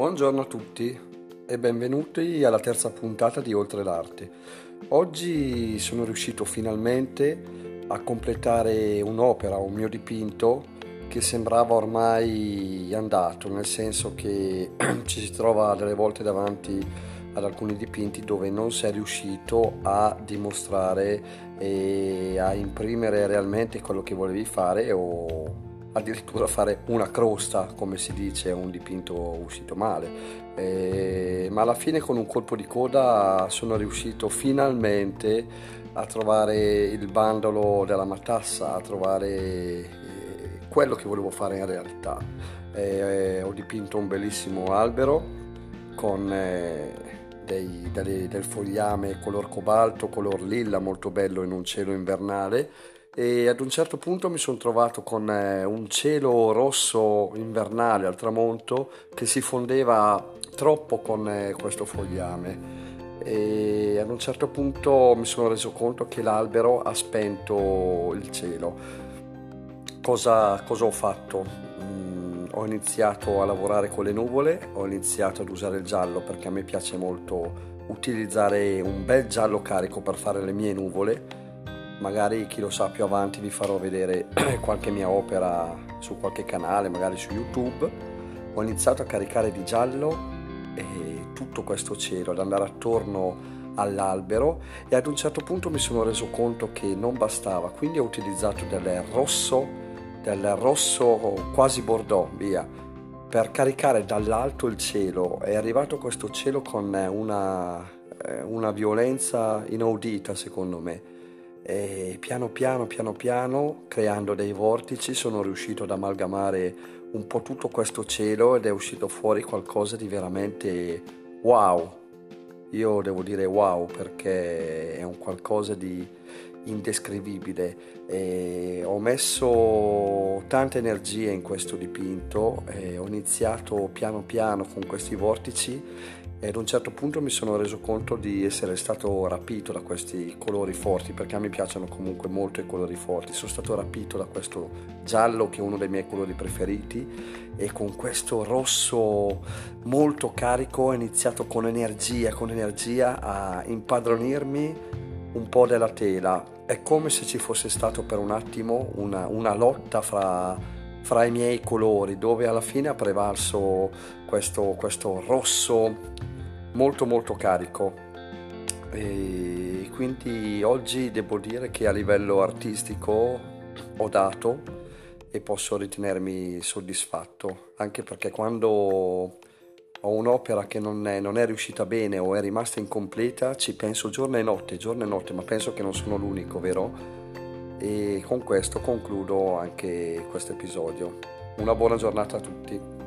Buongiorno a tutti e benvenuti alla terza puntata di Oltre l'Arte. Oggi sono riuscito finalmente a completare un'opera, un mio dipinto che sembrava ormai andato, nel senso che ci si trova delle volte davanti ad alcuni dipinti dove non sei riuscito a dimostrare e a imprimere realmente quello che volevi fare o addirittura fare una crosta, come si dice, un dipinto uscito male. E, ma alla fine con un colpo di coda sono riuscito finalmente a trovare il bandolo della matassa, a trovare eh, quello che volevo fare in realtà. E, ho dipinto un bellissimo albero con eh, dei, del fogliame color cobalto, color lilla molto bello in un cielo invernale e ad un certo punto mi sono trovato con eh, un cielo rosso invernale al tramonto che si fondeva troppo con eh, questo fogliame e ad un certo punto mi sono reso conto che l'albero ha spento il cielo. Cosa, cosa ho fatto? Mm, ho iniziato a lavorare con le nuvole, ho iniziato ad usare il giallo perché a me piace molto utilizzare un bel giallo carico per fare le mie nuvole magari chi lo sa più avanti vi farò vedere qualche mia opera su qualche canale, magari su YouTube. Ho iniziato a caricare di giallo tutto questo cielo, ad andare attorno all'albero e ad un certo punto mi sono reso conto che non bastava, quindi ho utilizzato del rosso, del rosso quasi bordeaux, via, per caricare dall'alto il cielo. È arrivato questo cielo con una, eh, una violenza inaudita secondo me e piano piano, piano piano, creando dei vortici, sono riuscito ad amalgamare un po' tutto questo cielo ed è uscito fuori qualcosa di veramente wow. Io devo dire wow perché è un qualcosa di indescrivibile. E ho messo tante energie in questo dipinto e ho iniziato piano piano con questi vortici e ad un certo punto mi sono reso conto di essere stato rapito da questi colori forti perché a me piacciono comunque molto i colori forti. Sono stato rapito da questo giallo che è uno dei miei colori preferiti e con questo rosso molto carico ho iniziato con energia con energia a impadronirmi un po' della tela. È come se ci fosse stato per un attimo una, una lotta fra, fra i miei colori dove alla fine ha prevalso questo, questo rosso molto molto carico e quindi oggi devo dire che a livello artistico ho dato e posso ritenermi soddisfatto anche perché quando ho un'opera che non è, non è, riuscita bene o è rimasta incompleta ci penso giorno e notte, giorno e notte, ma penso che non sono l'unico, vero? E con questo concludo anche questo episodio. Una buona giornata a tutti.